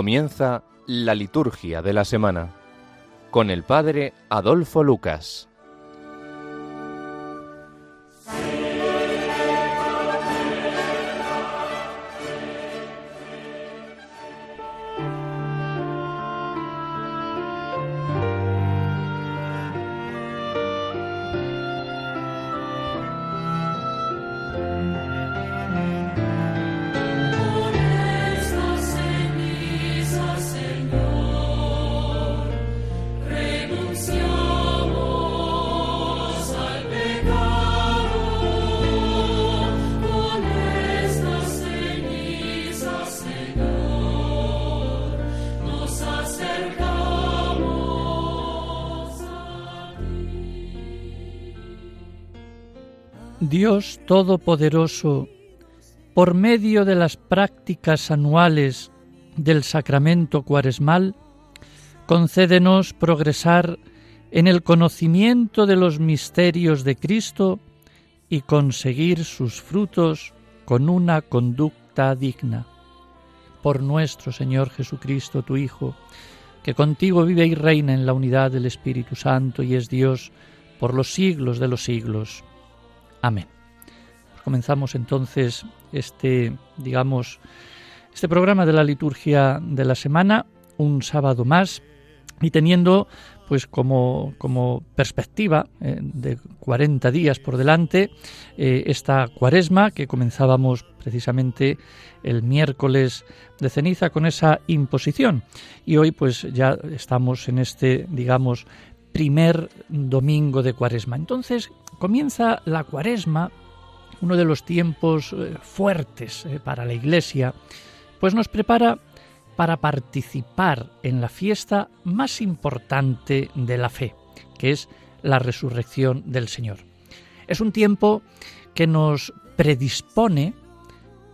Comienza la liturgia de la semana con el Padre Adolfo Lucas. Dios Todopoderoso, por medio de las prácticas anuales del sacramento cuaresmal, concédenos progresar en el conocimiento de los misterios de Cristo y conseguir sus frutos con una conducta digna. Por nuestro Señor Jesucristo, tu Hijo, que contigo vive y reina en la unidad del Espíritu Santo y es Dios por los siglos de los siglos. Amén. Comenzamos entonces este, digamos, este programa de la liturgia de la semana, un sábado más, y teniendo pues como, como perspectiva eh, de 40 días por delante eh, esta cuaresma que comenzábamos precisamente el miércoles de ceniza con esa imposición y hoy pues ya estamos en este digamos primer domingo de cuaresma entonces Comienza la cuaresma, uno de los tiempos eh, fuertes eh, para la Iglesia, pues nos prepara para participar en la fiesta más importante de la fe, que es la resurrección del Señor. Es un tiempo que nos predispone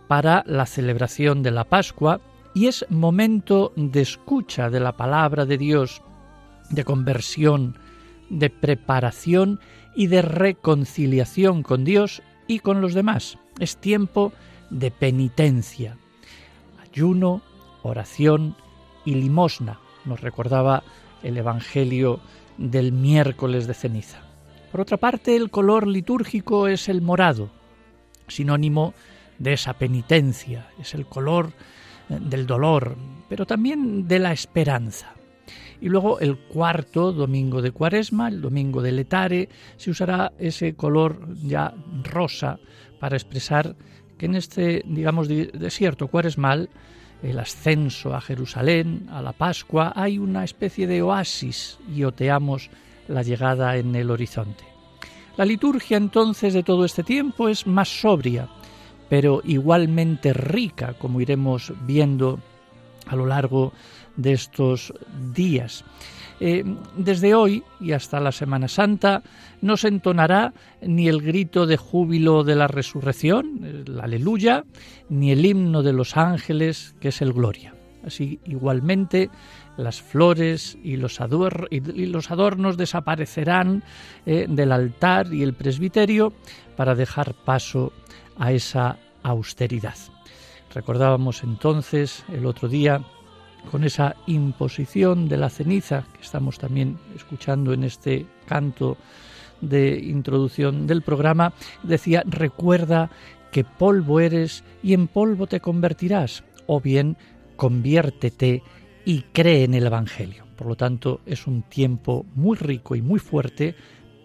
para la celebración de la Pascua y es momento de escucha de la palabra de Dios, de conversión, de preparación y de reconciliación con Dios y con los demás. Es tiempo de penitencia, ayuno, oración y limosna, nos recordaba el Evangelio del miércoles de ceniza. Por otra parte, el color litúrgico es el morado, sinónimo de esa penitencia, es el color del dolor, pero también de la esperanza. Y luego el cuarto domingo de Cuaresma, el domingo de Letare, se usará ese color ya rosa para expresar que en este, digamos, desierto cuaresmal, el ascenso a Jerusalén, a la Pascua, hay una especie de oasis y oteamos la llegada en el horizonte. La liturgia entonces de todo este tiempo es más sobria, pero igualmente rica, como iremos viendo a lo largo de estos días. Eh, desde hoy y hasta la Semana Santa no se entonará ni el grito de júbilo de la resurrección, el aleluya, ni el himno de los ángeles, que es el gloria. Así igualmente las flores y los, adornos desaparecerán eh, del altar y el presbiterio para dejar paso a esa austeridad. Recordábamos entonces el otro día con esa imposición de la ceniza que estamos también escuchando en este canto de introducción del programa, decía, recuerda que polvo eres y en polvo te convertirás, o bien conviértete y cree en el Evangelio. Por lo tanto, es un tiempo muy rico y muy fuerte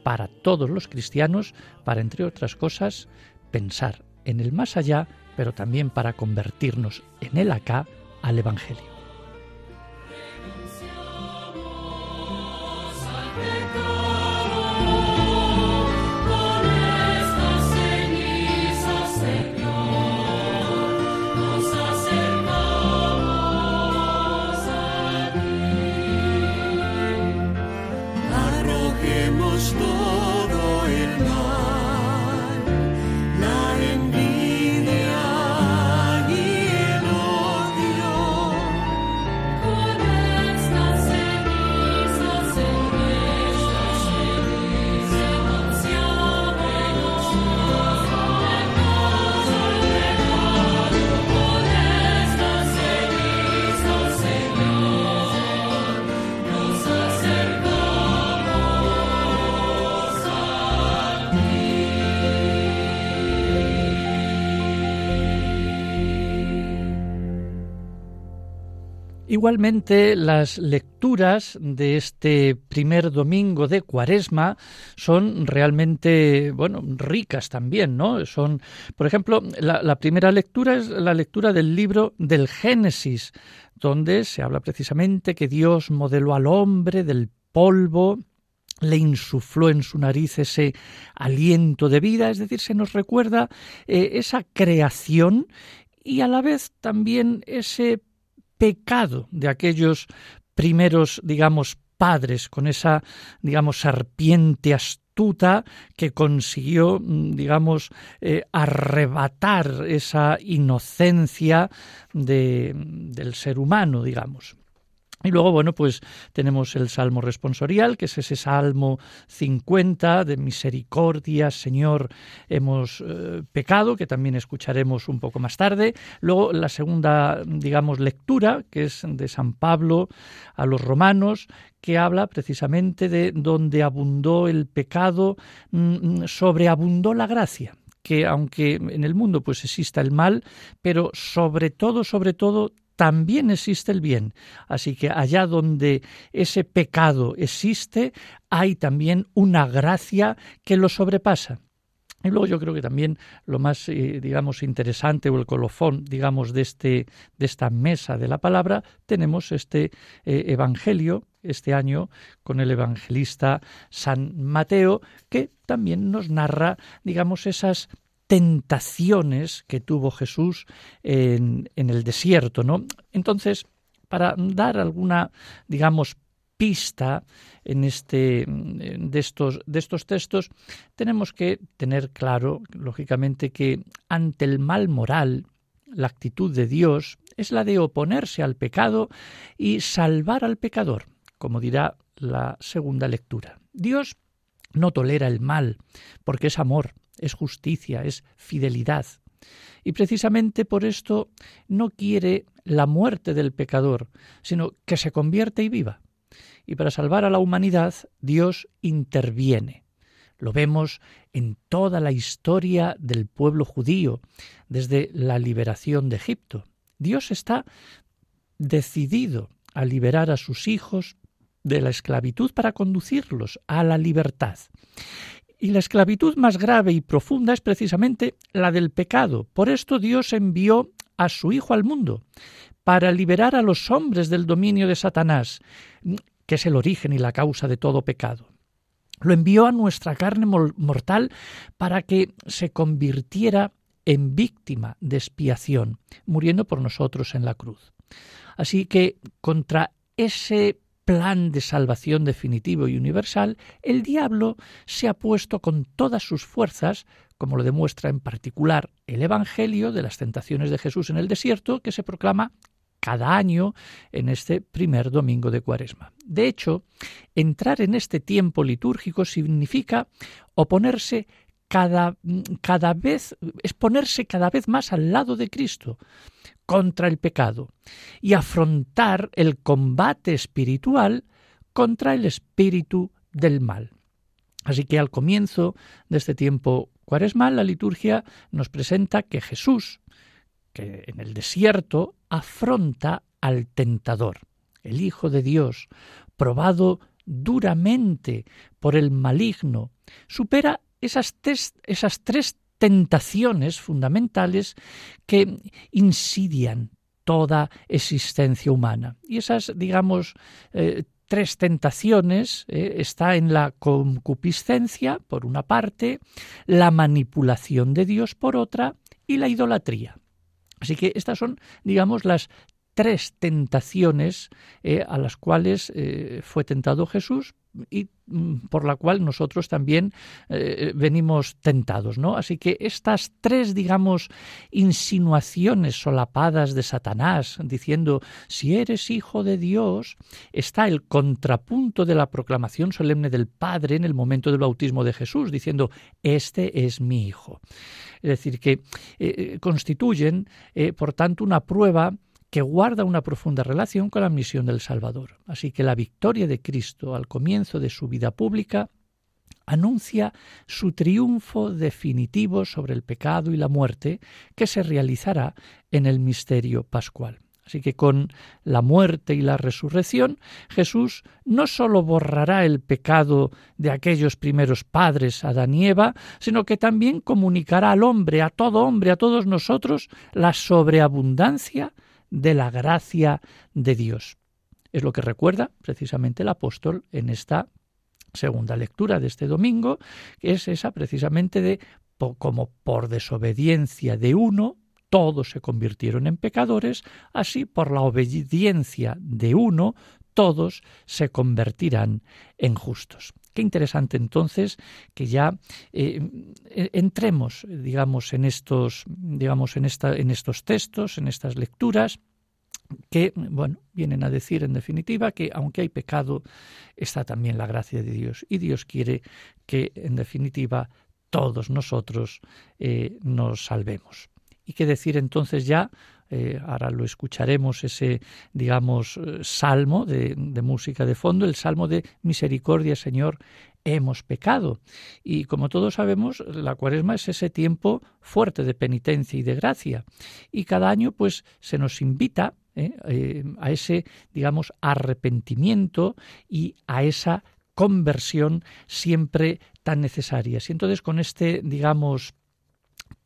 para todos los cristianos, para, entre otras cosas, pensar en el más allá, pero también para convertirnos en el acá al Evangelio. Igualmente, las lecturas de este primer domingo de Cuaresma son realmente, bueno, ricas también, ¿no? Son, por ejemplo, la, primera lectura es la lectura del libro del Génesis, donde se habla precisamente que Dios modeló al hombre del polvo le insufló en su nariz ese aliento de vida, es decir, se nos recuerda eh, esa creación y a la vez también ese pecado de aquellos primeros, digamos, padres, con esa, digamos, serpiente astuta que consiguió, mm, digamos, eh, arrebatar esa inocencia de, del ser humano, digamos. Y luego, bueno, pues tenemos el Salmo responsorial, que es ese Salmo 50 de misericordia, Señor, hemos eh, pecado, que también escucharemos un poco más tarde. Luego la segunda, digamos, lectura, que es de San Pablo a los romanos, que habla precisamente de donde abundó el pecado, mm, sobreabundó la gracia que aunque en el mundo pues exista el mal, pero sobre todo, sobre todo también existe el bien. Así que allá donde ese pecado existe, hay también una gracia que lo sobrepasa. Y luego yo creo que también lo más, eh, digamos, interesante o el colofón, digamos, de, este, de esta mesa de la palabra, tenemos este eh, Evangelio, este año, con el evangelista San Mateo, que también nos narra, digamos, esas tentaciones que tuvo Jesús en, el desierto, ¿no? Entonces, para dar alguna, digamos, pista en este de estos de estos textos tenemos que tener claro lógicamente que ante el mal moral la actitud de Dios es la de oponerse al pecado y salvar al pecador como dirá la segunda lectura Dios no tolera el mal porque es amor es justicia, es fidelidad. Y precisamente por esto no quiere la muerte del pecador, sino que se convierta y viva. Y para salvar a la humanidad, Dios interviene. Lo vemos en toda la historia del pueblo judío, desde la liberación de Egipto. Dios está decidido a liberar a sus hijos de la esclavitud para conducirlos a la libertad. Y la esclavitud más grave y profunda es precisamente la del pecado. Por esto Dios envió a su Hijo al mundo, para liberar a los hombres del dominio de Satanás, que es el origen y la causa de todo pecado. Lo envió a nuestra carne mortal para que se convirtiera en víctima de expiación, muriendo por nosotros en la cruz. Así que contra ese plan de salvación definitivo y universal, el diablo se ha puesto con todas sus fuerzas, como lo demuestra en particular el Evangelio de las tentaciones de Jesús en el desierto, que se proclama cada año en este primer domingo de Cuaresma. De hecho, entrar en este tiempo litúrgico significa oponerse cada, cada vez, es ponerse cada vez más al lado de Cristo, contra el pecado y afrontar el combate espiritual contra el espíritu del mal. Así que al comienzo de este tiempo cuaresmal, la liturgia nos presenta que Jesús, que en el desierto afronta al tentador, el Hijo de Dios, probado duramente por el maligno, supera esas, esas tres tentaciones fundamentales que insidian toda existencia humana. Y esas, digamos, eh, tres tentaciones eh, está en la concupiscencia, por una parte, la manipulación de Dios, por otra, y la idolatría. Así que estas son, digamos, las tres tentaciones eh, a las cuales fue tentado Jesús y mm, por la cual nosotros también eh, venimos tentados, ¿no? Así que estas tres, digamos, insinuaciones solapadas de Satanás, diciendo si eres hijo de Dios, está el contrapunto de la proclamación solemne del Padre en el momento del bautismo de Jesús, diciendo este es mi hijo. Es decir, que eh, eh, constituyen, por tanto, una prueba que guarda una profunda relación con la misión del Salvador. Así que la victoria de Cristo al comienzo de su vida pública anuncia su triunfo definitivo sobre el pecado y la muerte que se realizará en el misterio pascual. Así que con la muerte y la resurrección, Jesús no sólo borrará el pecado de aquellos primeros padres, Adán y Eva, sino que también comunicará al hombre, a todo hombre, a todos nosotros, la sobreabundancia de la gracia de Dios. Es lo que recuerda precisamente el apóstol en esta segunda lectura de este domingo, que es esa precisamente de como por desobediencia de uno, todos se convirtieron en pecadores, así por la obediencia de uno, todos se convertirán en justos. Qué interesante entonces que ya eh, entremos, digamos, en estos, digamos, en, esta, en estos textos, en estas lecturas, que, bueno, vienen a decir en definitiva que aunque hay pecado, está también la gracia de Dios. Y Dios quiere que, en definitiva, todos nosotros eh, nos salvemos. ¿Y qué decir entonces ya? Eh, ahora lo escucharemos, ese, digamos, eh, salmo de, música de fondo, el salmo de misericordia, Señor, hemos pecado. Y como todos sabemos, la cuaresma es ese tiempo fuerte de penitencia y de gracia. Y cada año, pues, se nos invita eh, a ese, digamos, arrepentimiento y a esa conversión siempre tan necesarias. Y entonces con este, digamos,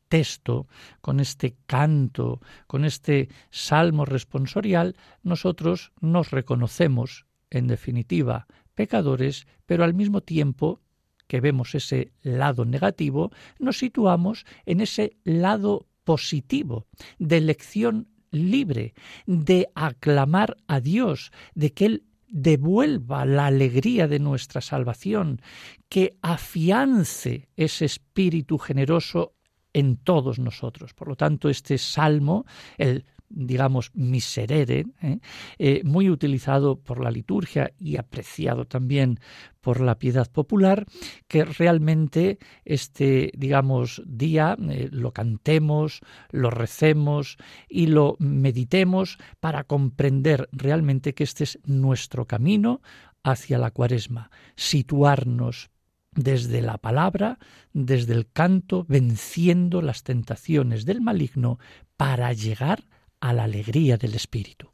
texto, con este canto, con este salmo responsorial, nosotros nos reconocemos, en definitiva, pecadores, pero al mismo tiempo que vemos ese lado negativo, nos situamos en ese lado positivo de elección libre, de aclamar a Dios, de que Él devuelva la alegría de nuestra salvación, que afiance ese espíritu generoso en todos nosotros. Por lo tanto, este salmo, el digamos, miserere, ¿eh? Eh, muy utilizado por la liturgia y apreciado también por la piedad popular, que realmente este, digamos, día eh, lo cantemos, lo recemos y lo meditemos para comprender realmente que este es nuestro camino hacia la cuaresma, situarnos desde la palabra, desde el canto, venciendo las tentaciones del maligno para llegar a la alegría del Espíritu.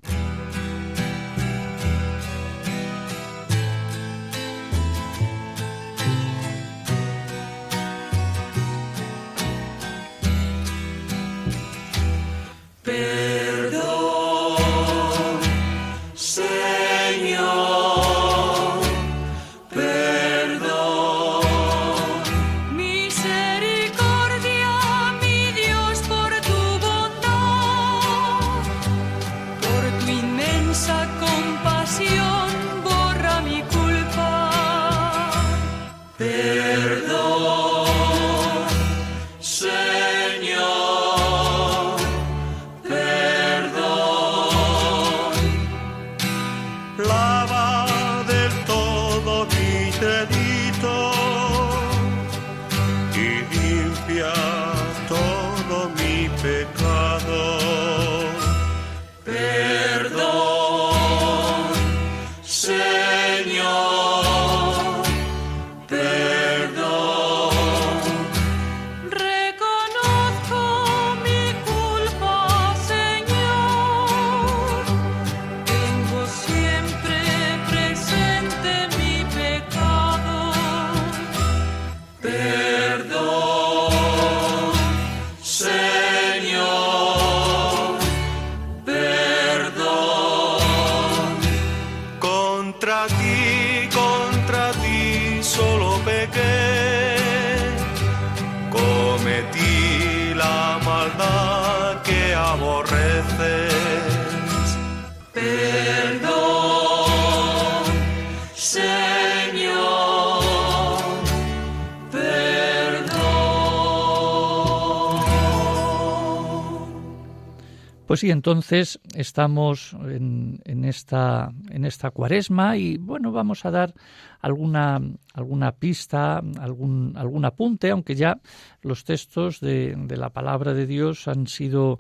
Pues sí, entonces estamos en, esta, en esta cuaresma y bueno, vamos a dar alguna, alguna pista, algún, algún apunte, aunque ya los textos de, de la palabra de Dios han sido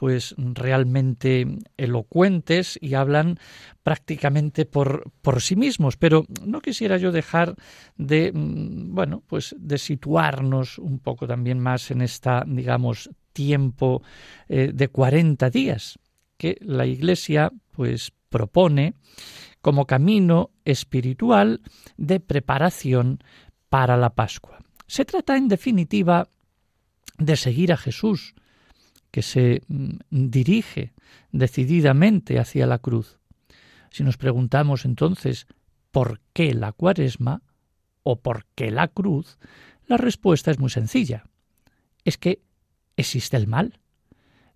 pues realmente elocuentes y hablan prácticamente por, por sí mismos. Pero no quisiera yo dejar de, mm, bueno, pues de situarnos un poco también más en esta, digamos, tiempo eh, de 40 días. que la Iglesia pues propone como camino espiritual de preparación para la Pascua. Se trata en definitiva de seguir a Jesús, que se mm, dirige decididamente hacia la cruz. Si nos preguntamos entonces por qué la cuaresma o por qué la cruz, la respuesta es muy sencilla. Es que existe el mal,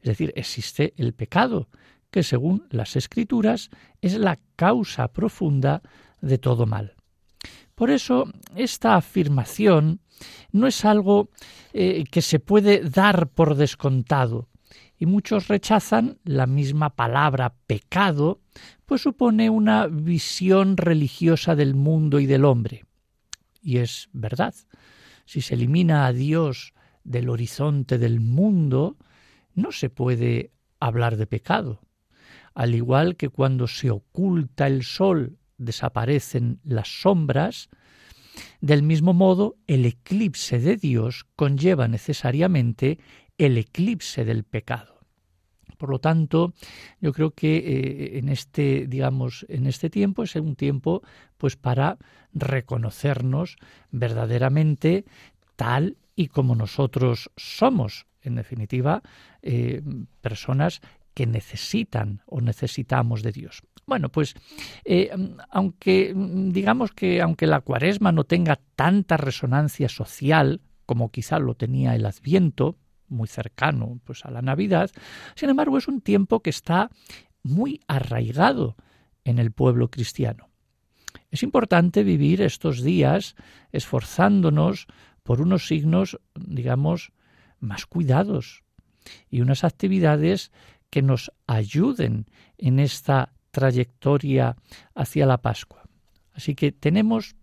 es decir, existe el pecado, que según las escrituras es la causa profunda de todo mal. Por eso, esta afirmación no es algo eh, que se puede dar por descontado, y muchos rechazan la misma palabra pecado, pues supone una visión religiosa del mundo y del hombre. Y es verdad. Si se elimina a Dios del horizonte del mundo, no se puede hablar de pecado. Al igual que cuando se oculta el sol desaparecen las sombras, del mismo modo el eclipse de Dios conlleva necesariamente el eclipse del pecado. Por lo tanto, yo creo que eh, en este, digamos, en este tiempo es un tiempo, pues, para reconocernos verdaderamente tal y como nosotros somos. En definitiva, eh, personas que necesitan o necesitamos de Dios. Bueno, pues eh, aunque digamos que aunque la cuaresma no tenga tanta resonancia social como quizá lo tenía el Adviento, muy cercano pues a la Navidad, sin embargo es un tiempo que está muy arraigado en el pueblo cristiano. Es importante vivir estos días esforzándonos por unos signos, digamos, más cuidados y unas actividades que nos ayuden en esta trayectoria hacia la Pascua. Así que tenemos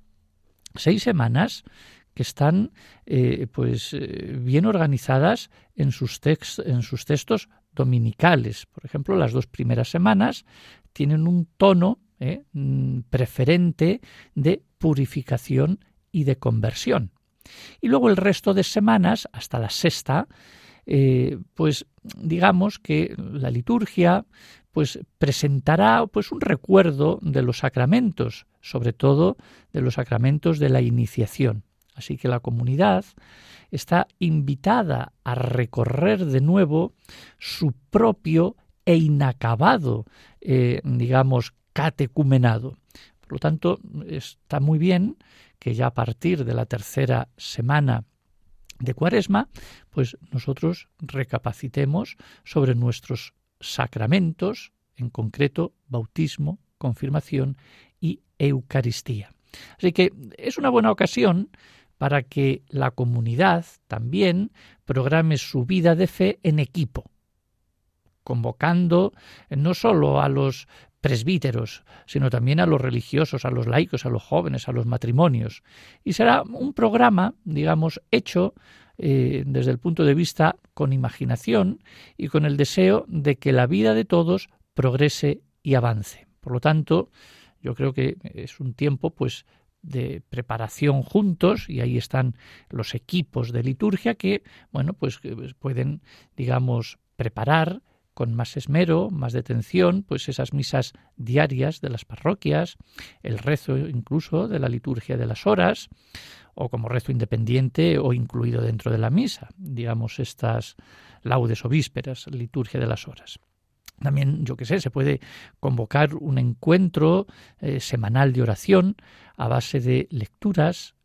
seis semanas que están eh, pues eh, bien organizadas en sus, en sus textos dominicales. Por ejemplo, las dos primeras semanas tienen un tono eh, mm, preferente de purificación y de conversión. Y luego el resto de semanas, hasta la sexta, pues digamos que la liturgia pues presentará pues un recuerdo de los sacramentos, sobre todo de los sacramentos de la iniciación. Así que la comunidad está invitada a recorrer de nuevo su propio e inacabado, eh, digamos, catecumenado. Por lo tanto, está muy bien que ya a partir de la tercera semana de Cuaresma, pues nosotros recapacitemos sobre nuestros sacramentos, en concreto bautismo, confirmación y Eucaristía. Así que es una buena ocasión para que la comunidad también programe su vida de fe en equipo, convocando no solo a los presbíteros, sino también a los religiosos, a los laicos, a los jóvenes, a los matrimonios. Y será un programa, digamos, hecho eh, desde el punto de vista con imaginación y con el deseo de que la vida de todos progrese y avance. Por lo tanto, yo creo que es un tiempo, pues, de preparación juntos y ahí están los equipos de liturgia que bueno pues, pues pueden digamos preparar con más esmero, más detención, pues esas misas diarias de las parroquias, el rezo incluso de la liturgia de las horas, o como rezo independiente o incluido dentro de la misa, digamos estas laudes o vísperas, liturgia de las horas. También, yo qué sé, se puede convocar un encuentro eh, semanal de oración a base de lecturas,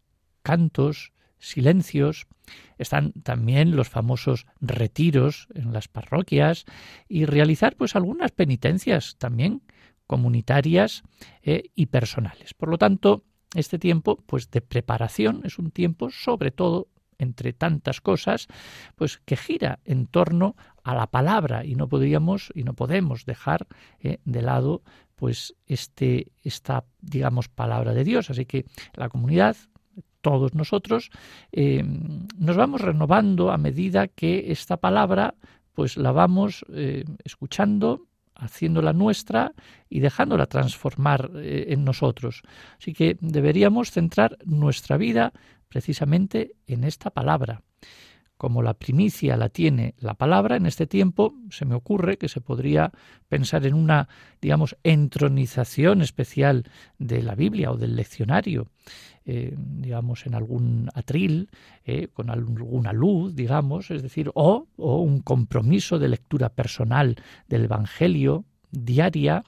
cantos, silencios. Están también los famosos retiros en las parroquias y realizar pues algunas penitencias también comunitarias eh, y personales. Por lo tanto, este tiempo pues de preparación es un tiempo sobre todo entre tantas cosas, pues que gira en torno a la palabra y no podríamos y no podemos dejar eh, de lado pues este esta digamos palabra de Dios. Así que la comunidad todos nosotros eh, nos vamos renovando a medida que esta palabra pues la vamos eh, escuchando haciéndola nuestra y dejándola transformar en nosotros. Así que deberíamos centrar nuestra vida precisamente en esta palabra, como la primicia la tiene la palabra, en este tiempo se me ocurre que se podría pensar en una, digamos, entronización especial de la Biblia o del leccionario, eh, digamos, en algún atril, eh, con alguna luz, digamos, es decir, o, o un compromiso de lectura personal del Evangelio diaria,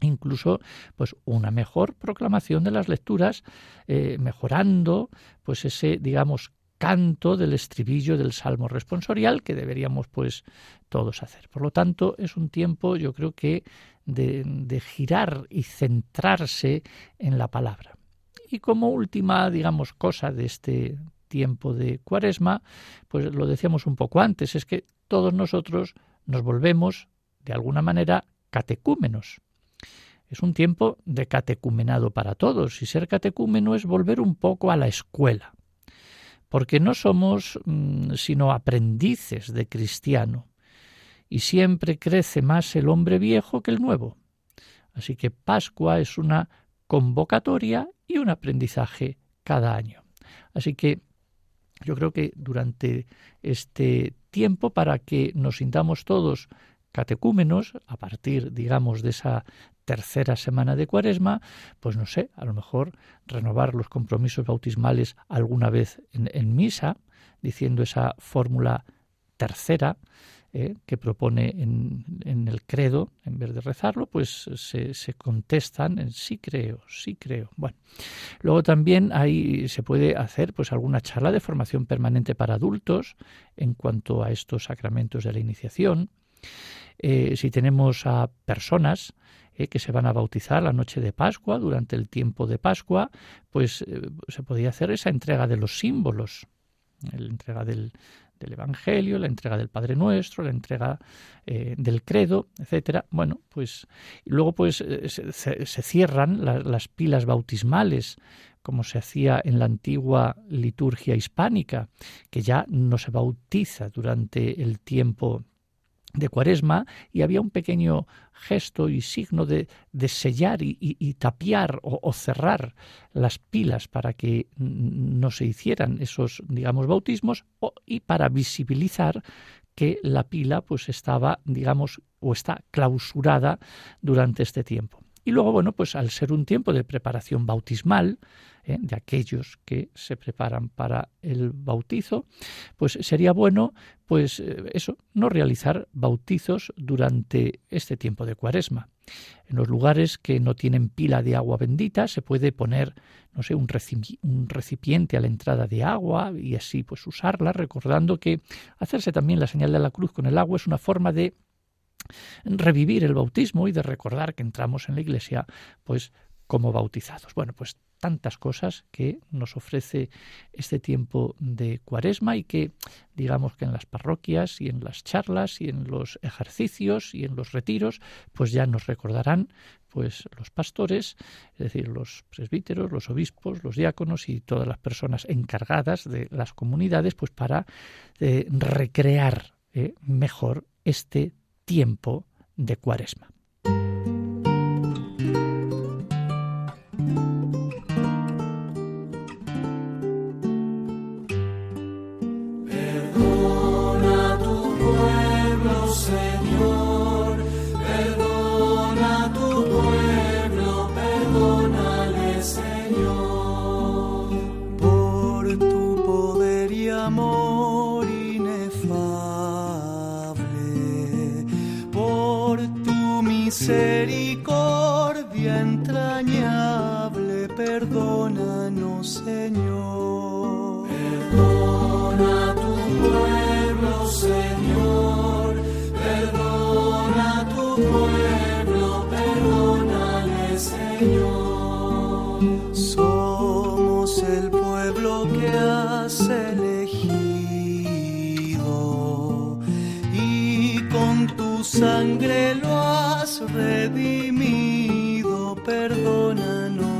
incluso pues una mejor proclamación de las lecturas eh, mejorando pues ese digamos canto del estribillo del salmo responsorial que deberíamos pues todos hacer. Por lo tanto, es un tiempo yo creo que de, de girar y centrarse en la palabra. Y como última, digamos, cosa de este tiempo de cuaresma, pues lo decíamos un poco antes, es que todos nosotros nos volvemos, de alguna manera, catecúmenos. Es un tiempo de catecumenado para todos, y ser catecúmeno es volver un poco a la escuela porque no somos mm, sino aprendices de cristiano, y siempre crece más el hombre viejo que el nuevo. Así que Pascua es una convocatoria y un aprendizaje cada año. Así que yo creo que durante este tiempo, para que nos sintamos todos catecúmenos, a partir, digamos, de esa tercera semana de cuaresma, pues no sé, a lo mejor renovar los compromisos bautismales alguna vez en, misa, diciendo esa fórmula tercera eh, que propone en, el credo, en vez de rezarlo, pues se, se, contestan en sí creo, sí creo. Bueno, luego también ahí se puede hacer pues alguna charla de formación permanente para adultos en cuanto a estos sacramentos de la iniciación. Eh, si tenemos a personas eh, que se van a bautizar la noche de Pascua, durante el tiempo de Pascua, pues eh, se podría hacer esa entrega de los símbolos, la entrega del, Evangelio, la entrega del Padre Nuestro, la entrega eh, del credo, etcétera. Bueno, pues luego pues se, cierran las pilas bautismales, como se hacía en la antigua liturgia hispánica, que ya no se bautiza durante el tiempo de cuaresma y había un pequeño gesto y signo de, de sellar y, tapiar o, cerrar las pilas para que no se hicieran esos, digamos, bautismos y para visibilizar que la pila pues estaba, digamos, o está clausurada durante este tiempo. Y luego, bueno, pues al ser un tiempo de preparación bautismal, ¿eh? de aquellos que se preparan para el bautizo, pues sería bueno, pues eh, eso, no realizar bautizos durante este tiempo de cuaresma. En los lugares que no tienen pila de agua bendita se puede poner, no sé, un, recipiente a la entrada de agua y así pues usarla, recordando que hacerse también la señal de la cruz con el agua es una forma de revivir el bautismo y de recordar que entramos en la iglesia pues como bautizados. Bueno, pues tantas cosas que nos ofrece este tiempo de cuaresma y que digamos que en las parroquias y en las charlas y en los ejercicios y en los retiros pues ya nos recordarán pues los pastores, es decir, los presbíteros, los obispos, los diáconos y todas las personas encargadas de las comunidades pues para eh, recrear eh, mejor este tiempo de cuaresma. misericordia entrañable, perdónanos, Señor.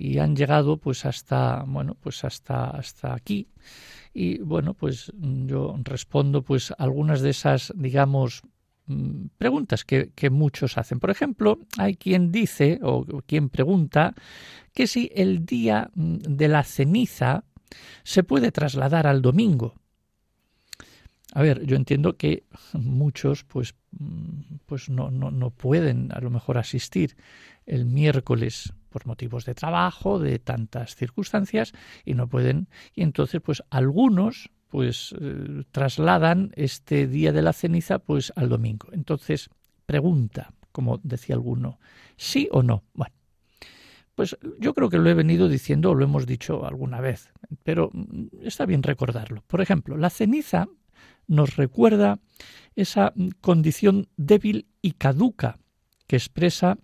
y han llegado pues hasta bueno pues hasta hasta aquí y bueno pues yo respondo pues algunas de esas digamos mm, preguntas que, que, muchos hacen. Por ejemplo, hay quien dice o quien pregunta que si el día mm, de la ceniza se puede trasladar al domingo. A ver, yo entiendo que muchos pues, mm, pues no, no, no pueden a lo mejor asistir el miércoles por motivos de trabajo, de tantas circunstancias, y no pueden. Y entonces, pues algunos pues eh, trasladan este día de la ceniza pues al domingo. Entonces, pregunta, como decía alguno, ¿sí o no? Bueno, pues yo creo que lo he venido diciendo o lo hemos dicho alguna vez, pero mm, está bien recordarlo. Por ejemplo, la ceniza nos recuerda esa condición débil y caduca que expresa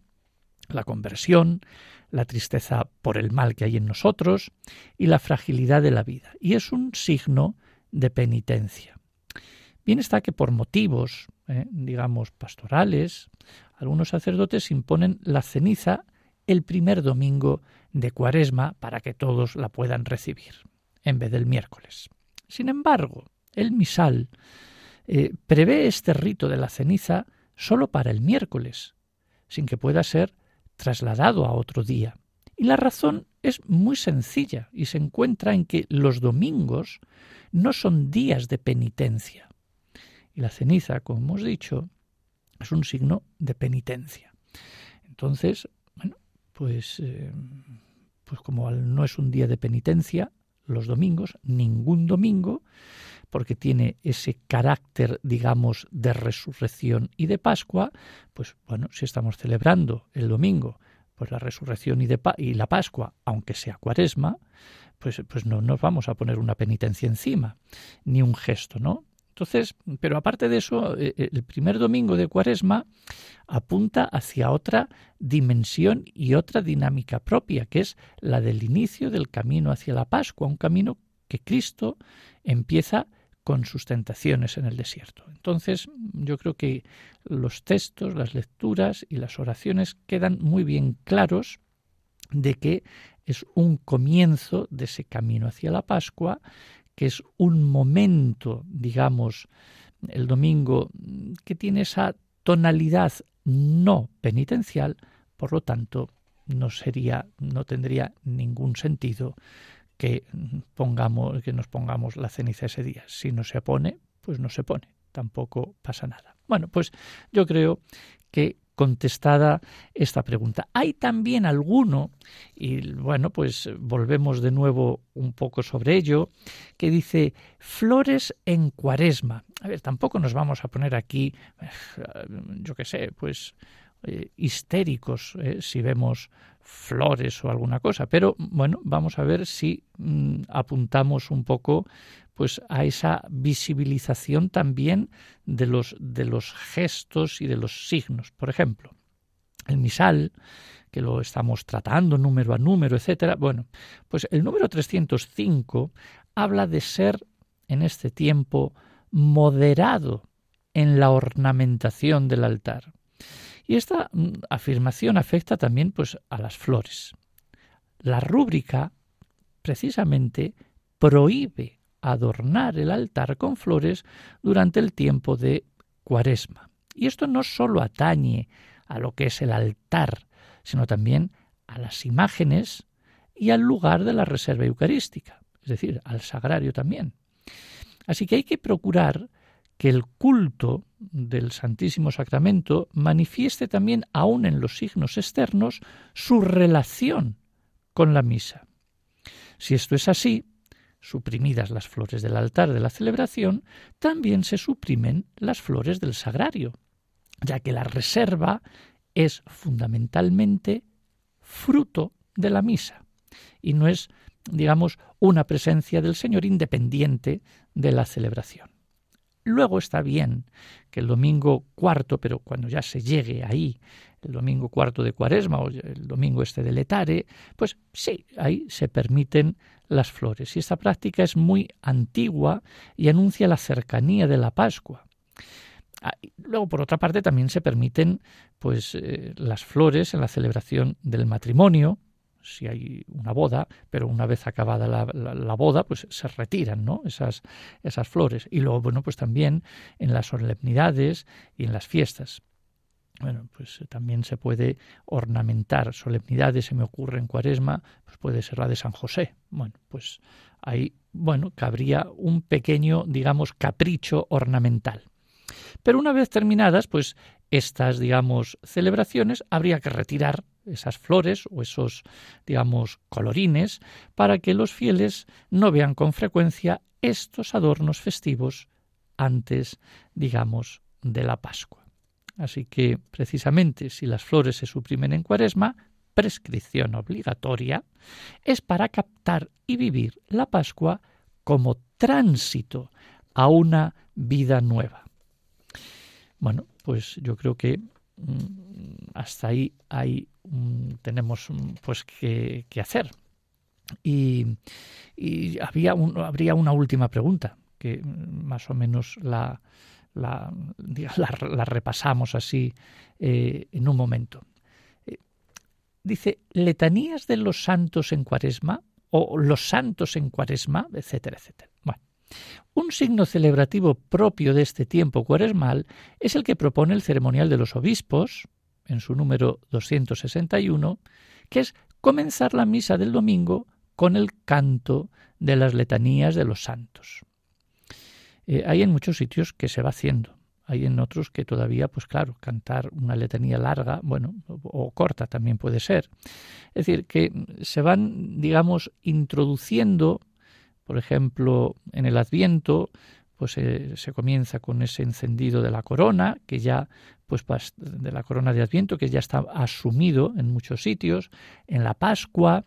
la conversión, la tristeza por el mal que hay en nosotros y la fragilidad de la vida. Y es un signo de penitencia. Bien está que por motivos, eh, digamos, pastorales, algunos sacerdotes imponen la ceniza el primer domingo de Cuaresma para que todos la puedan recibir, en vez del miércoles. Sin embargo, el misal eh, prevé este rito de la ceniza solo para el miércoles, sin que pueda ser trasladado a otro día. Y la razón es muy sencilla y se encuentra en que los domingos no son días de penitencia. Y la ceniza, como hemos dicho, es un signo de penitencia. Entonces, bueno, pues, eh, pues como no es un día de penitencia, los domingos, ningún domingo, porque tiene ese carácter, digamos, de resurrección y de Pascua, pues bueno, si estamos celebrando el domingo pues la resurrección y, y la Pascua, aunque sea cuaresma, pues, pues no nos vamos a poner una penitencia encima, ni un gesto, ¿no? Entonces, pero aparte de eso, eh, eh, el primer domingo de Cuaresma apunta hacia otra dimensión y otra dinámica propia, que es la del inicio del camino hacia la Pascua, un camino que Cristo empieza con sus tentaciones en el desierto. Entonces, yo creo que los textos, las lecturas y las oraciones quedan muy bien claros de que es un comienzo de ese camino hacia la Pascua que es un momento, digamos, el domingo, que tiene esa tonalidad no penitencial, por lo tanto, no sería, no tendría ningún sentido que pongamos, que nos pongamos la ceniza ese día. Si no se pone, pues no se pone, tampoco pasa nada. Bueno, pues yo creo que contestada esta pregunta. Hay también alguno, y bueno, pues volvemos de nuevo un poco sobre ello, que dice flores en cuaresma. A ver, tampoco nos vamos a poner aquí, eh, yo qué sé, pues eh, histéricos eh, si vemos flores o alguna cosa, pero bueno, vamos a ver si mm, apuntamos un poco pues a esa visibilización también de los, de los gestos y de los signos. Por ejemplo, el misal, que lo estamos tratando número a número, etcétera. Bueno, pues el número 305 habla de ser en este tiempo moderado en la ornamentación del altar. Y esta mm, afirmación afecta también pues a las flores. La rúbrica precisamente prohíbe adornar el altar con flores durante el tiempo de Cuaresma. Y esto no sólo atañe a lo que es el altar, sino también a las imágenes y al lugar de la reserva eucarística, es decir, al sagrario también. Así que hay que procurar que el culto del Santísimo Sacramento manifieste también, aun en los signos externos, su relación con la misa. Si esto es así, suprimidas las flores del altar de la celebración, también se suprimen las flores del sagrario, ya que la reserva es fundamentalmente fruto de la misa y no es, digamos, una presencia del Señor independiente de la celebración. Luego está bien que el domingo cuarto, pero cuando ya se llegue ahí, el domingo cuarto de cuaresma o el domingo este de letare, pues sí, ahí se permiten las flores. Y esta práctica es muy antigua y anuncia la cercanía de la Pascua. Ah, luego, por otra parte, también se permiten pues, eh, las flores en la celebración del matrimonio, si hay una boda, pero una vez acabada la, boda, pues se retiran, ¿no? Esas, esas flores. Y luego, bueno, pues también en las solemnidades y en las fiestas. Bueno, pues también se puede ornamentar solemnidades, se me ocurre en cuaresma, pues puede ser la de San José. Bueno, pues ahí, bueno, cabría un pequeño, digamos, capricho ornamental. Pero una vez terminadas, pues estas, digamos, celebraciones, habría que retirar esas flores o esos, digamos, colorines para que los fieles no vean con frecuencia estos adornos festivos antes, digamos, de la Pascua. Así que, precisamente, si las flores se suprimen en cuaresma, prescripción obligatoria, es para captar y vivir la Pascua como tránsito a una vida nueva. Bueno, pues yo creo que hasta ahí hay, tenemos mm, pues que, hacer. Y, había habría una última pregunta que mm, más o menos la, la, repasamos así eh, en un momento. Eh, dice, letanías de los santos en cuaresma o los santos en cuaresma, etcétera, etcétera. Un signo celebrativo propio de este tiempo cuaresmal es el que propone el ceremonial de los obispos, en su número 261, que es comenzar la misa del domingo con el canto de las letanías de los santos. Eh, hay en muchos sitios que se va haciendo. Hay en otros que todavía, pues claro, cantar una letanía larga, bueno, o, corta también puede ser. Es decir, que se van, digamos, introduciendo, por ejemplo, en el Adviento, pues eh, se comienza con ese encendido de la corona, que ya, pues de la corona de Adviento, que ya está asumido en muchos sitios, en la Pascua,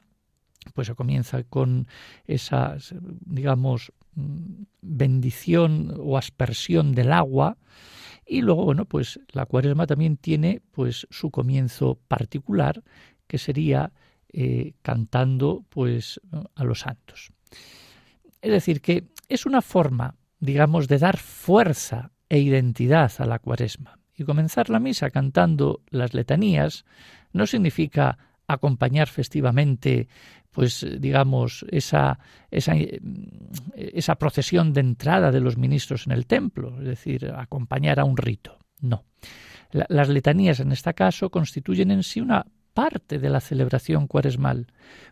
pues se comienza con esa, digamos, bendición o aspersión del agua. Y luego bueno pues la cuaresma también tiene pues su comienzo particular que sería eh, cantando pues a los santos es decir que es una forma digamos de dar fuerza e identidad a la cuaresma y comenzar la misa cantando las letanías no significa acompañar festivamente pues digamos esa, esa, esa procesión de entrada de los ministros en el templo, es decir, acompañar a un rito. No. las letanías en este caso constituyen en sí una parte de la celebración cuaresmal,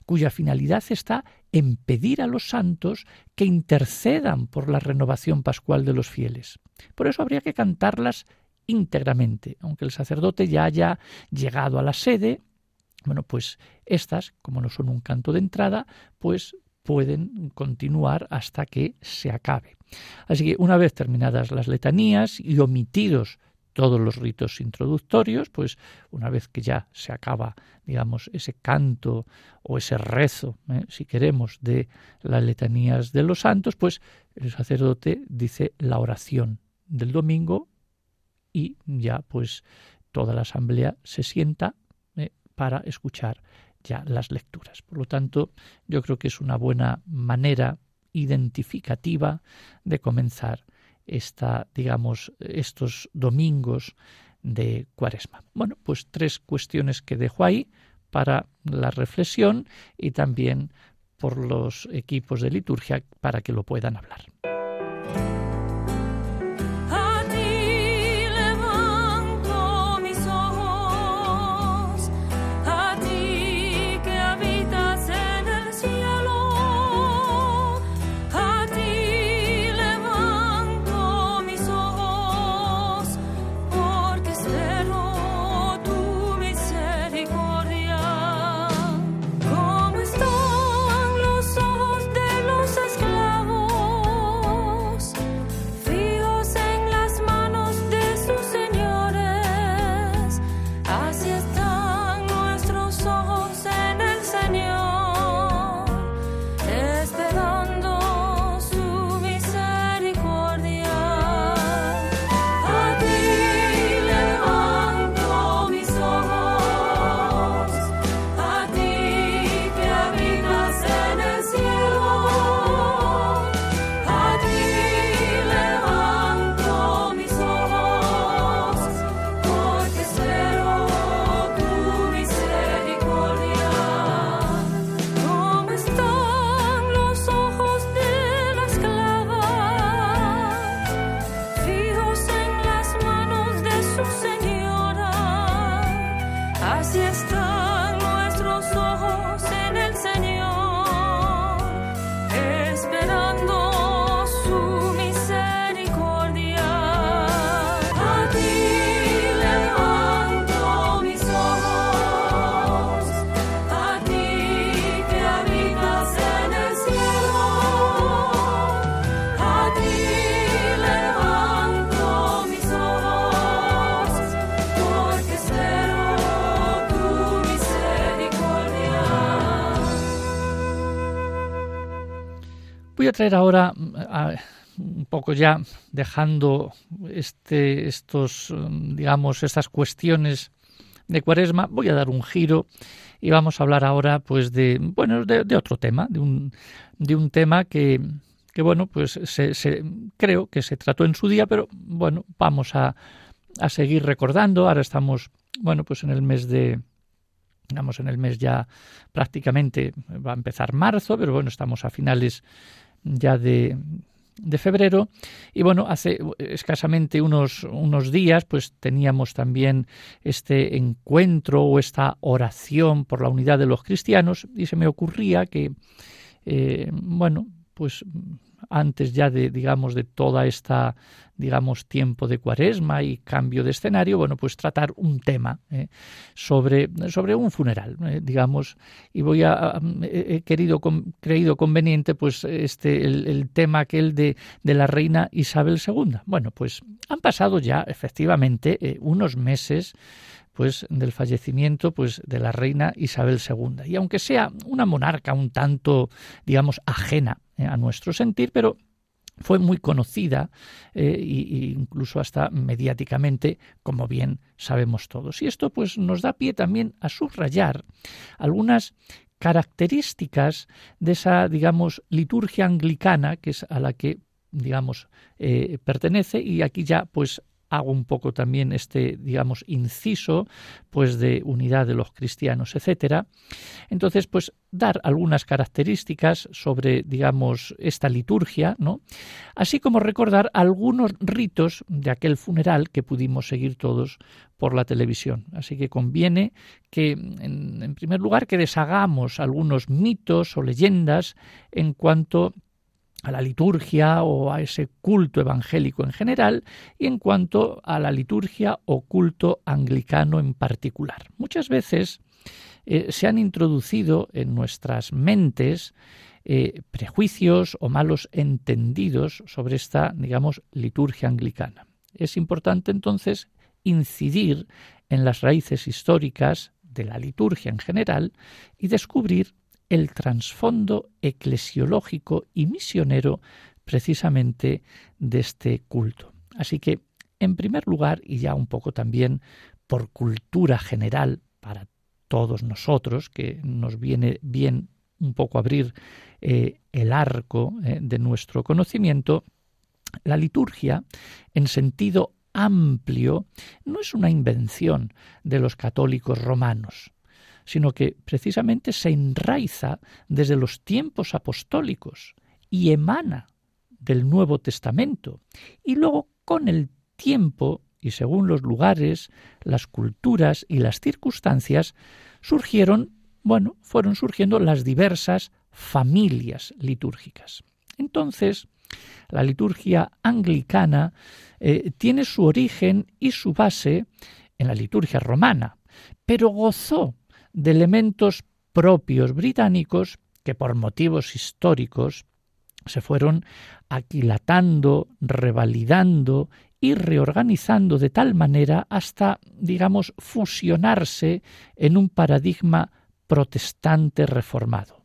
cuya finalidad está en pedir a los santos que intercedan por la renovación pascual de los fieles. Por eso habría que cantarlas íntegramente, aunque el sacerdote ya haya llegado a la sede bueno, pues estas, como no son un canto de entrada, pues pueden continuar hasta que se acabe. Así que una vez terminadas las letanías y omitidos todos los ritos introductorios, pues una vez que ya se acaba, digamos, ese canto o ese rezo, ¿eh? si queremos, de las letanías de los santos, pues el sacerdote dice la oración del domingo y ya pues toda la asamblea se sienta para escuchar ya las lecturas. Por lo tanto, yo creo que es una buena manera identificativa de comenzar esta, digamos, estos domingos de Cuaresma. Bueno, pues tres cuestiones que dejo ahí para la reflexión y también por los equipos de liturgia para que lo puedan hablar. A traer ahora un poco ya dejando este, estos, digamos, estas cuestiones de Cuaresma, voy a dar un giro y vamos a hablar ahora, pues, de, bueno, de, otro tema, de un, de un tema que, que bueno, pues se, se, creo que se trató en su día, pero bueno, vamos a, a seguir recordando. Ahora estamos, bueno, pues en el mes de, digamos, en el mes ya prácticamente va a empezar marzo, pero bueno, estamos a finales ya de, de febrero. Y bueno hace escasamente unos unos días pues teníamos también este encuentro o esta oración por la unidad de los cristianos y se me ocurría que eh, bueno pues antes ya de digamos de toda esta digamos tiempo de cuaresma y cambio de escenario bueno pues tratar un tema eh, sobre sobre un funeral eh, digamos. Y voy a, he querido creído conveniente pues este el, tema aquel de, de la reina Isabel II bueno pues han pasado ya efectivamente eh, unos meses pues del fallecimiento pues de la reina Isabel II y aunque sea una monarca un tanto digamos ajena eh, a nuestro sentir pero fue muy conocida e incluso hasta mediáticamente, como bien sabemos todos. Y esto pues nos da pie también a subrayar algunas características de esa, digamos, liturgia anglicana que es a la que digamos eh, pertenece y aquí ya pues hago un poco también este, digamos, inciso, pues de unidad de los cristianos, etcétera. Entonces, pues dar algunas características sobre, digamos, esta liturgia, ¿no? Así como recordar algunos ritos de aquel funeral que pudimos seguir todos por la televisión. Así que conviene que, en, en primer lugar, que deshagamos algunos mitos o leyendas en cuanto a la liturgia o a ese culto evangélico en general y en cuanto a la liturgia o culto anglicano en particular. Muchas veces eh, se han introducido en nuestras mentes eh, prejuicios o malos entendidos sobre esta, digamos, liturgia anglicana. Es importante entonces incidir en las raíces históricas de la liturgia en general y descubrir el trasfondo eclesiológico y misionero precisamente de este culto. Así que, en primer lugar, y ya un poco también por cultura general para todos nosotros, que nos viene bien un poco abrir eh, el arco eh, de nuestro conocimiento, la liturgia, en sentido amplio, no es una invención de los católicos romanos sino que precisamente se enraiza desde los tiempos apostólicos y emana del Nuevo Testamento. Y luego, con el tiempo y según los lugares, las culturas y las circunstancias, surgieron, bueno, fueron surgiendo las diversas familias litúrgicas. Entonces, la liturgia anglicana eh, tiene su origen y su base en la liturgia romana, pero gozó de elementos propios británicos que por motivos históricos se fueron aquilatando, revalidando y reorganizando de tal manera hasta, digamos, fusionarse en un paradigma protestante reformado.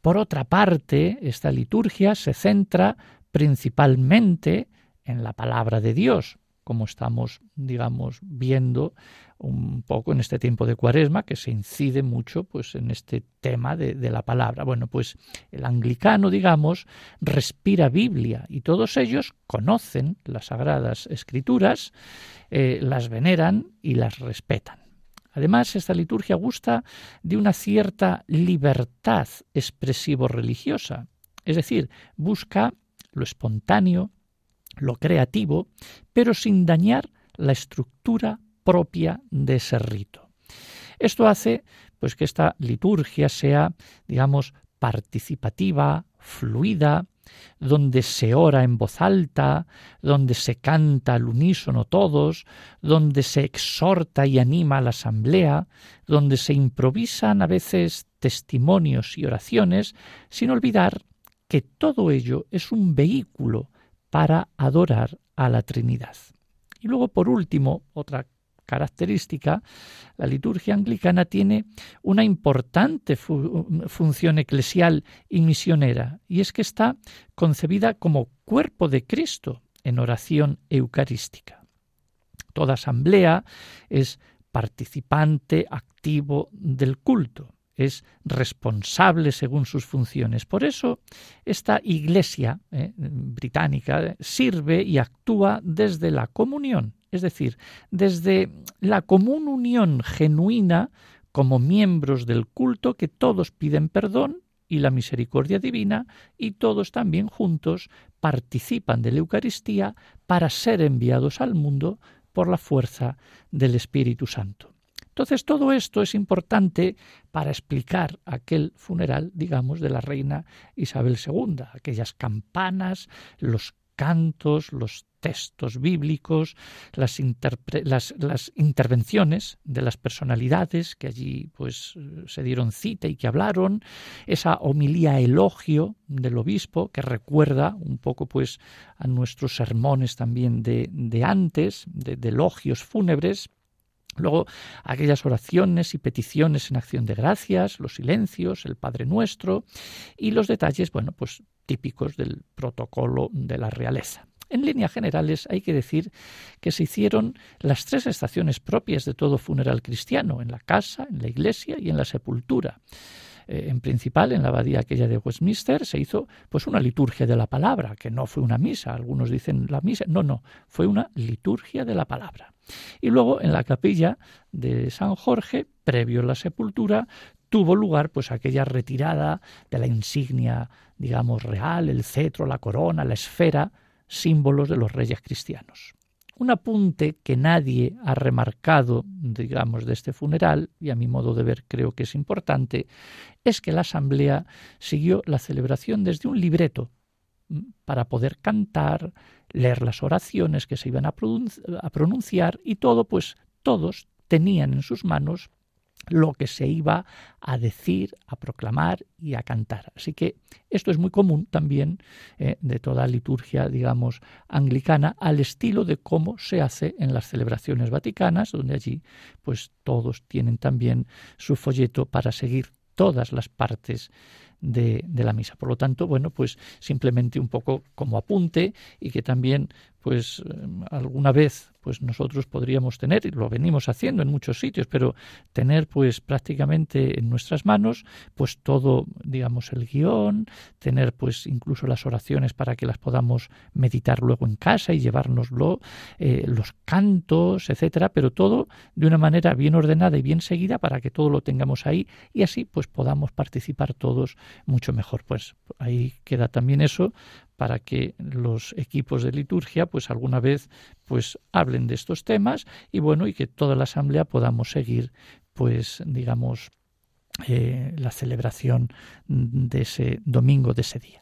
Por otra parte, esta liturgia se centra principalmente en la palabra de Dios, como estamos, digamos, viendo un poco en este tiempo de cuaresma, que se incide mucho pues, en este tema de, la palabra. Bueno, pues el anglicano, digamos, respira Biblia y todos ellos conocen las sagradas escrituras, eh, las veneran y las respetan. Además, esta liturgia gusta de una cierta libertad expresivo-religiosa, es decir, busca lo espontáneo, lo creativo, pero sin dañar la estructura propia de ese rito. Esto hace pues que esta liturgia sea, digamos, participativa, fluida, donde se ora en voz alta, donde se canta al unísono todos, donde se exhorta y anima a la asamblea, donde se improvisan a veces testimonios y oraciones, sin olvidar que todo ello es un vehículo para adorar a la Trinidad. Y luego, por último, otra característica, la liturgia anglicana tiene una importante función eclesial y misionera, y es que está concebida como cuerpo de Cristo en oración eucarística. Toda asamblea es participante activo del culto es responsable según sus funciones. Por eso esta Iglesia eh, británica sirve y actúa desde la comunión, es decir, desde la común unión genuina como miembros del culto que todos piden perdón y la misericordia divina y todos también juntos participan de la Eucaristía para ser enviados al mundo por la fuerza del Espíritu Santo. Entonces todo esto es importante para explicar aquel funeral, digamos, de la reina Isabel II, aquellas campanas, los cantos, los textos bíblicos, las, intervenciones de las personalidades que allí pues se dieron cita y que hablaron, esa homilía elogio del obispo que recuerda un poco pues a nuestros sermones también de, de antes, de elogios fúnebres, Luego, aquellas oraciones y peticiones en acción de gracias, los silencios, el Padre Nuestro y los detalles, bueno, pues típicos del protocolo de la realeza. En líneas generales hay que decir que se hicieron las tres estaciones propias de todo funeral cristiano, en la casa, en la iglesia y en la sepultura. Eh, en principal, en la abadía aquella de Westminster, se hizo pues una liturgia de la palabra, que no fue una misa. Algunos dicen la misa. No, no, fue una liturgia de la palabra. Y luego en la capilla de San Jorge, previo a la sepultura, tuvo lugar pues aquella retirada de la insignia, digamos, real, el cetro, la corona, la esfera, símbolos de los reyes cristianos. Un apunte que nadie ha remarcado, digamos, de este funeral, y a mi modo de ver creo que es importante, es que la asamblea siguió la celebración desde un libreto para poder cantar, leer las oraciones que se iban a, pronunciar y todo, pues todos tenían en sus manos lo que se iba a decir, a proclamar y a cantar. Así que esto es muy común también eh, de toda liturgia, digamos, anglicana, al estilo de cómo se hace en las celebraciones vaticanas, donde allí pues todos tienen también su folleto para seguir todas las partes de, de, la misa. Por lo tanto, bueno, pues simplemente un poco como apunte y que también, pues alguna vez pues nosotros podríamos tener, y lo venimos haciendo en muchos sitios, pero tener pues prácticamente en nuestras manos pues todo, digamos, el guion, tener pues incluso las oraciones para que las podamos meditar luego en casa y llevárnoslo, eh, los cantos, etcétera, pero todo de una manera bien ordenada y bien seguida para que todo lo tengamos ahí y así pues podamos participar todos mucho mejor. Pues ahí queda también eso para que los equipos de liturgia pues alguna vez pues hablen de estos temas y bueno y que toda la asamblea podamos seguir pues digamos eh, la celebración de ese domingo de ese día.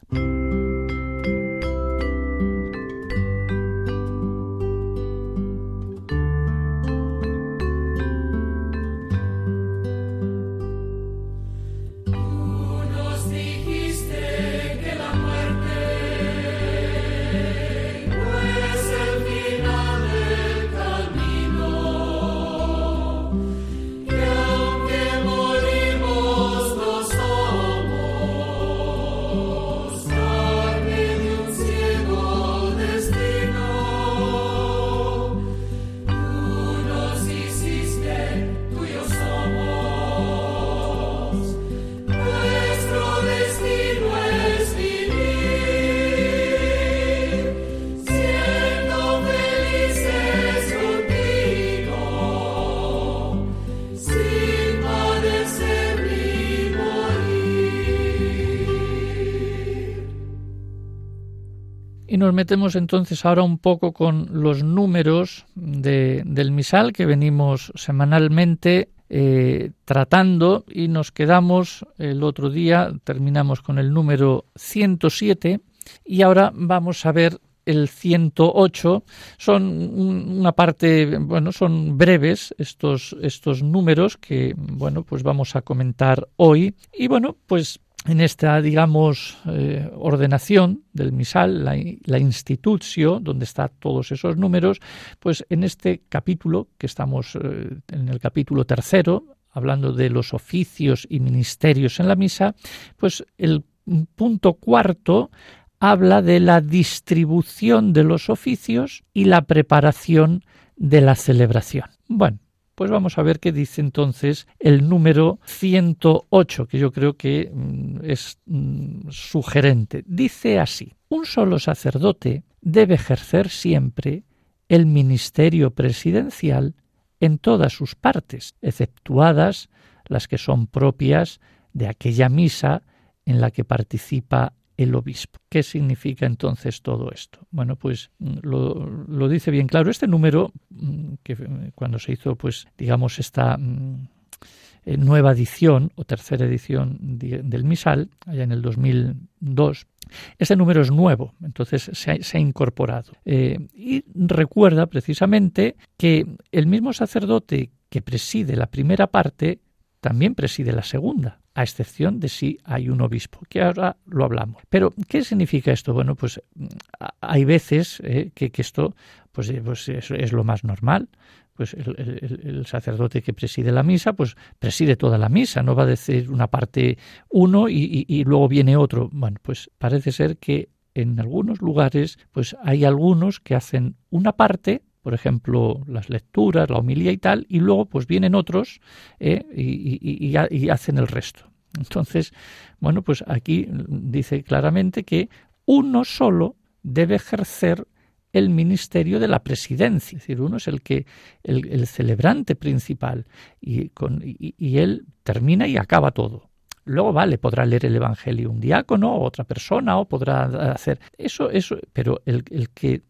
Nos metemos entonces ahora un poco con los números del misal que venimos semanalmente eh, tratando y nos quedamos el otro día, terminamos con el número 107 y ahora vamos a ver el 108 son una parte, bueno, son breves estos estos números que bueno, pues vamos a comentar hoy. Y bueno, pues en esta, digamos, eh, ordenación del misal, la, la institutio, donde están todos esos números, pues en este capítulo, que estamos eh, en el capítulo tercero, hablando de los oficios y ministerios en la misa, pues el punto cuarto habla de la distribución de los oficios y la preparación de la celebración. Bueno, pues vamos a ver qué dice entonces el número 108, que yo creo que mm, es mm, sugerente. Dice así, un solo sacerdote debe ejercer siempre el ministerio presidencial en todas sus partes, exceptuadas las que son propias de aquella misa en la que participa el obispo. ¿Qué significa entonces todo esto? Bueno, pues mm, lo, dice bien claro. Este número, mm, que eh, cuando se hizo, pues, digamos, esta mm, eh, nueva edición o tercera edición del misal, allá en el 2002, este número es nuevo, entonces se ha, incorporado. Eh, y recuerda precisamente que el mismo sacerdote que preside la primera parte también preside la segunda a excepción de si hay un obispo, que ahora lo hablamos. Pero, ¿qué significa esto? Bueno, pues hay veces eh, que, esto pues, eh, pues es, lo más normal. Pues el, sacerdote que preside la misa, pues preside toda la misa, no va a decir una parte uno y, luego viene otro. Bueno, pues parece ser que en algunos lugares, pues hay algunos que hacen una parte por ejemplo, las lecturas, la homilía y tal, y luego pues vienen otros eh, y, hacen el resto. Entonces, bueno, pues aquí dice claramente que uno solo debe ejercer el ministerio de la presidencia, es decir, uno es el que el, celebrante principal y, con, y, él termina y acaba todo. Luego vale, podrá leer el Evangelio un diácono o otra persona o podrá hacer eso, eso, pero el, el que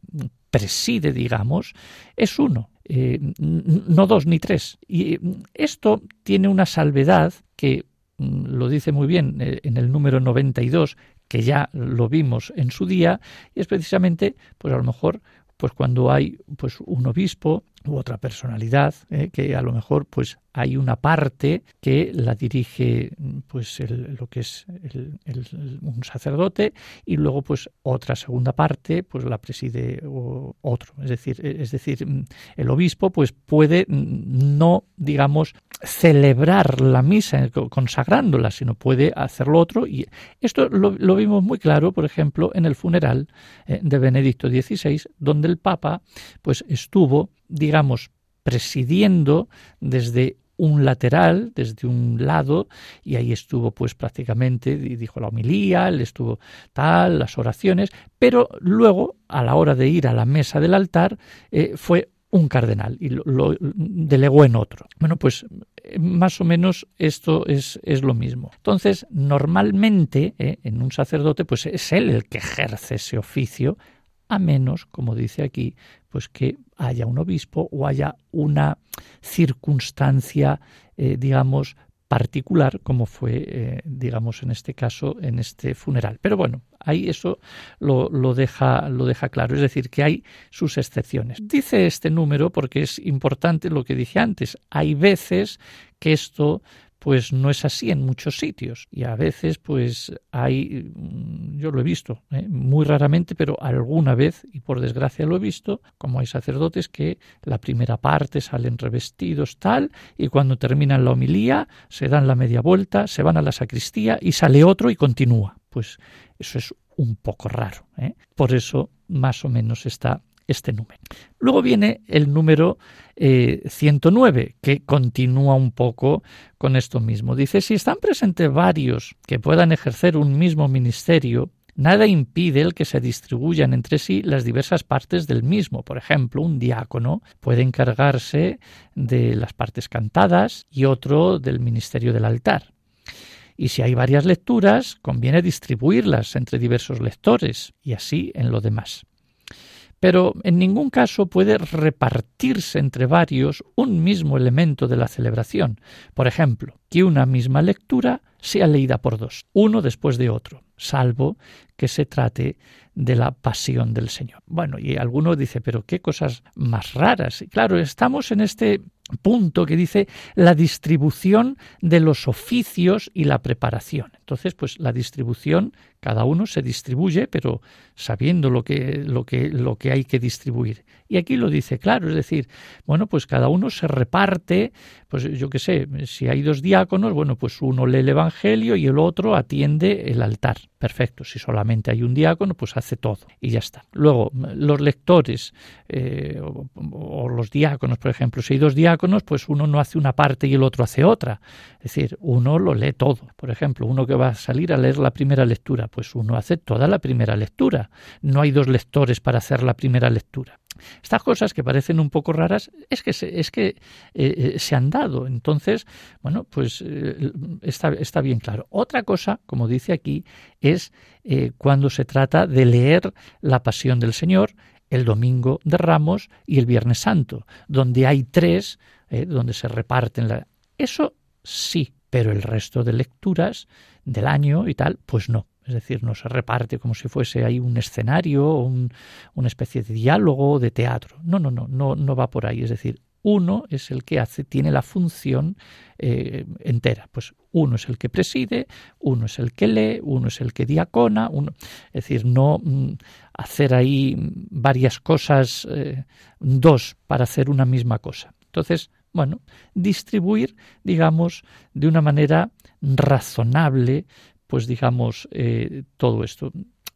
preside, digamos, es uno, eh, no dos ni tres. Y esto tiene una salvedad que mm, lo dice muy bien eh, en el número 92, que ya lo vimos en su día, y es precisamente, pues a lo mejor, pues cuando hay pues un obispo u otra personalidad eh, que a lo mejor pues hay una parte que la dirige pues lo que es un sacerdote y luego pues otra segunda parte pues la preside otro. Es decir es decir el obispo pues puede no digamos celebrar la misa consagrándola sino puede hacerlo otro. Y esto lo, vimos muy claro por ejemplo en el funeral eh, de Benedicto XVI donde el Papa pues estuvo digamos presidiendo desde un lateral, desde un lado, y ahí estuvo pues prácticamente, dijo la homilía, él estuvo tal, las oraciones, pero luego, a la hora de ir a la mesa del altar, eh, fue un cardenal y lo, delegó en otro. Bueno, pues eh, más o menos esto es, es lo mismo. Entonces, normalmente eh, en un sacerdote, pues es él el que ejerce ese oficio, a menos, como dice aquí, pues que haya un obispo o haya una circunstancia, eh, digamos, particular, como fue, eh, digamos, en este caso, en este funeral. Pero bueno, ahí eso lo, lo, deja, lo deja claro, es decir, que hay sus excepciones. Dice este número porque es importante lo que dije antes. Hay veces que esto pues no es así en muchos sitios y a veces pues hay mm, yo lo he visto ¿eh? muy raramente pero alguna vez y por desgracia lo he visto como hay sacerdotes que la primera parte salen revestidos tal y cuando terminan la homilía se dan la media vuelta se van a la sacristía y sale otro y continúa pues eso es un poco raro ¿eh? por eso más o menos está este número. Luego viene el número 109, eh, que continúa un poco con esto mismo. Dice, si están presentes varios que puedan ejercer un mismo ministerio, nada impide el que se distribuyan entre sí las diversas partes del mismo. Por ejemplo, un diácono puede encargarse de las partes cantadas y otro del ministerio del altar. Y si hay varias lecturas, conviene distribuirlas entre diversos lectores y así en lo demás pero en ningún caso puede repartirse entre varios un mismo elemento de la celebración. Por ejemplo, que una misma lectura sea leída por dos, uno después de otro, salvo que se trate de la pasión del Señor. Bueno, y alguno dice, pero qué cosas más raras. Y claro, estamos en este punto que dice la distribución de los oficios y la preparación. Entonces, pues la distribución, cada uno se distribuye, pero sabiendo lo que, lo que, lo que hay que distribuir. Y aquí lo dice claro, es decir, bueno, pues cada uno se reparte, pues yo qué sé, si hay dos diáconos, bueno, pues uno lee el Evangelio y el otro atiende el altar. Perfecto, si solamente hay un diácono, pues hace todo y ya está. Luego, los lectores eh, o, los diáconos, por ejemplo, si hay dos diáconos, pues uno no hace una parte y el otro hace otra. Es decir, uno lo lee todo. Por ejemplo, uno que va a salir a leer la primera lectura, pues uno hace toda la primera lectura. No hay dos lectores para hacer la primera lectura. Estas cosas que parecen un poco raras es que se, es que, eh, eh, se han dado. Entonces, bueno, pues eh, está, está, bien claro. Otra cosa, como dice aquí, es cuando se trata de leer la pasión del Señor el domingo de Ramos y el Viernes Santo, donde hay tres, donde se reparten la... Eso sí, pero el resto de lecturas del año y tal, pues no. Es decir, no se reparte como si fuese ahí un escenario o una especie de diálogo de teatro. No, no, no, no, no va por ahí. Es decir, uno es el que hace, tiene la función eh, entera. Pues uno es el que preside, uno es el que lee, uno es el que diacona, uno, es decir, no mm, hacer ahí varias cosas, eh, dos para hacer una misma cosa. Entonces, bueno, distribuir, digamos, de una manera razonable, pues digamos, eh, todo esto,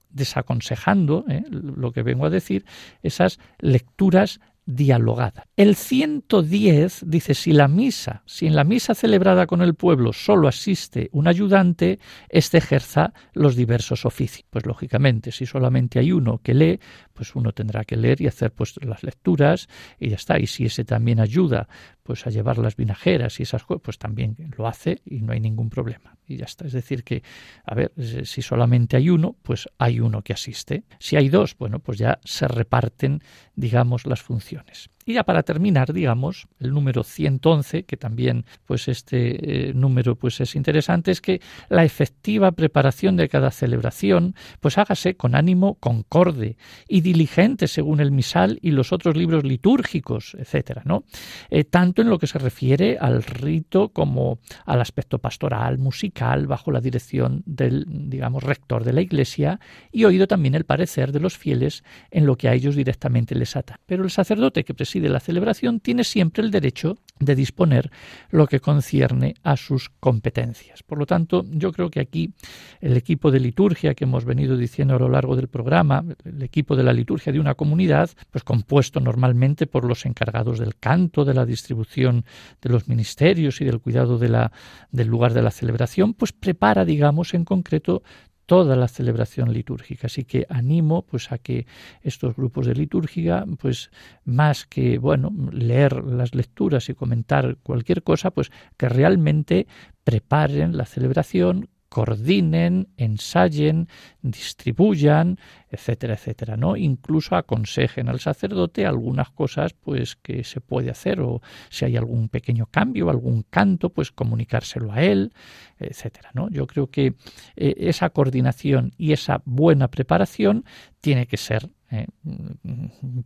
desaconsejando, eh, lo que vengo a decir, esas lecturas dialogada. El 110 dice, si la misa, si en la misa celebrada con el pueblo solo asiste un ayudante, éste ejerza los diversos oficios. Pues lógicamente, si solamente hay uno que lee, pues uno tendrá que leer y hacer pues las lecturas y ya está. Y si ese también ayuda pues a llevar las vinajeras y esas cosas, pues también lo hace y no hay ningún problema. Y ya está. Es decir que, a ver, si solamente hay uno, pues hay uno que asiste. Si hay dos, bueno, pues ya se reparten, digamos, las funciones. Y ya para terminar, digamos, el número 111, que también pues este eh, número pues es interesante, es que la efectiva preparación de cada celebración pues hágase con ánimo concorde y diligente según el misal y los otros libros litúrgicos, etcétera, ¿no? Eh, tanto en lo que se refiere al rito como al aspecto pastoral, musical, bajo la dirección del, digamos, rector de la Iglesia y oído también el parecer de los fieles en lo que a ellos directamente les ata. Pero el sacerdote que preside de la celebración tiene siempre el derecho de disponer lo que concierne a sus competencias. Por lo tanto, yo creo que aquí el equipo de liturgia que hemos venido diciendo a lo largo del programa, el equipo de la liturgia de una comunidad, pues compuesto normalmente por los encargados del canto, de la distribución de los ministerios y del cuidado de la, del lugar de la celebración, pues prepara, digamos, en concreto toda la celebración litúrgica. Así que animo pues a que estos grupos de liturgia, pues más que bueno, leer las lecturas y comentar cualquier cosa, pues que realmente preparen la celebración coordinen, ensayen, distribuyan, etcétera, etcétera, ¿no? Incluso aconsejen al sacerdote algunas cosas pues que se puede hacer o si hay algún pequeño cambio, algún canto, pues comunicárselo a él, etcétera, ¿no? Yo creo que eh, esa coordinación y esa buena preparación tiene que ser eh,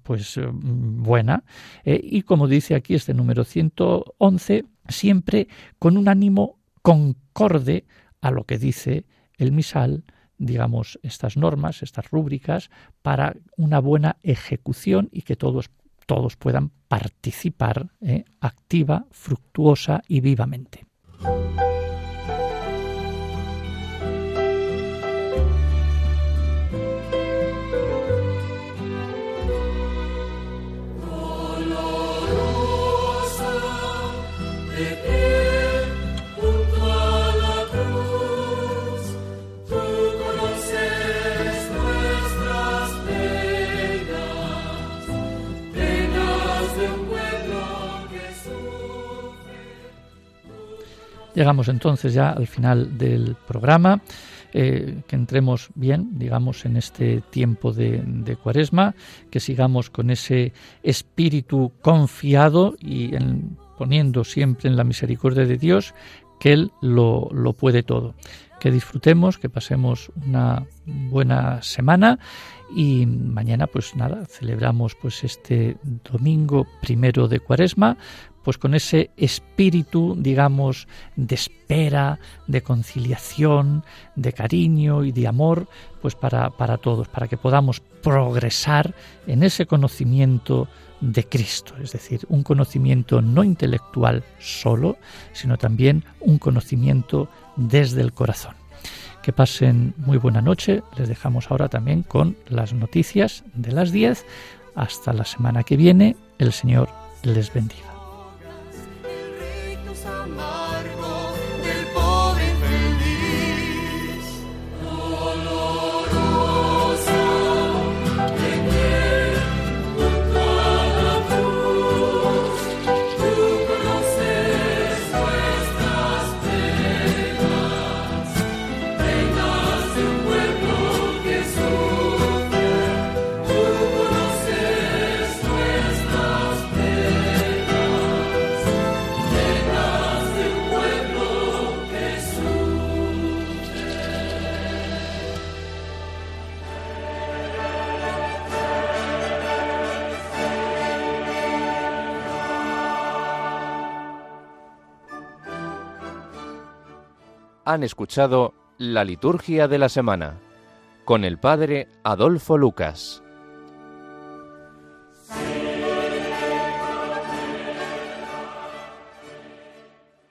pues buena eh, y como dice aquí este número 111 siempre con un ánimo concorde a lo que dice el misal, digamos, estas normas, estas rúbricas, para una buena ejecución y que todos, todos puedan participar eh, activa, fructuosa y vivamente. Llegamos entonces ya al final del programa, eh, que entremos bien, digamos, en este tiempo de, cuaresma, que sigamos con ese espíritu confiado y poniendo siempre en la misericordia de Dios, que Él lo, lo puede todo. Que disfrutemos, que pasemos una buena semana y mañana pues nada, celebramos pues este domingo primero de Cuaresma, pues con ese espíritu, digamos, de espera, de conciliación, de cariño y de amor, pues para, para todos, para que podamos progresar en ese conocimiento de Cristo, es decir, un conocimiento no intelectual solo, sino también un conocimiento desde el corazón. Que pasen muy buena noche. Les dejamos ahora también con las noticias de las 10. Hasta la semana que viene. El Señor les bendiga. no. Han escuchado la liturgia de la semana con el padre Adolfo Lucas.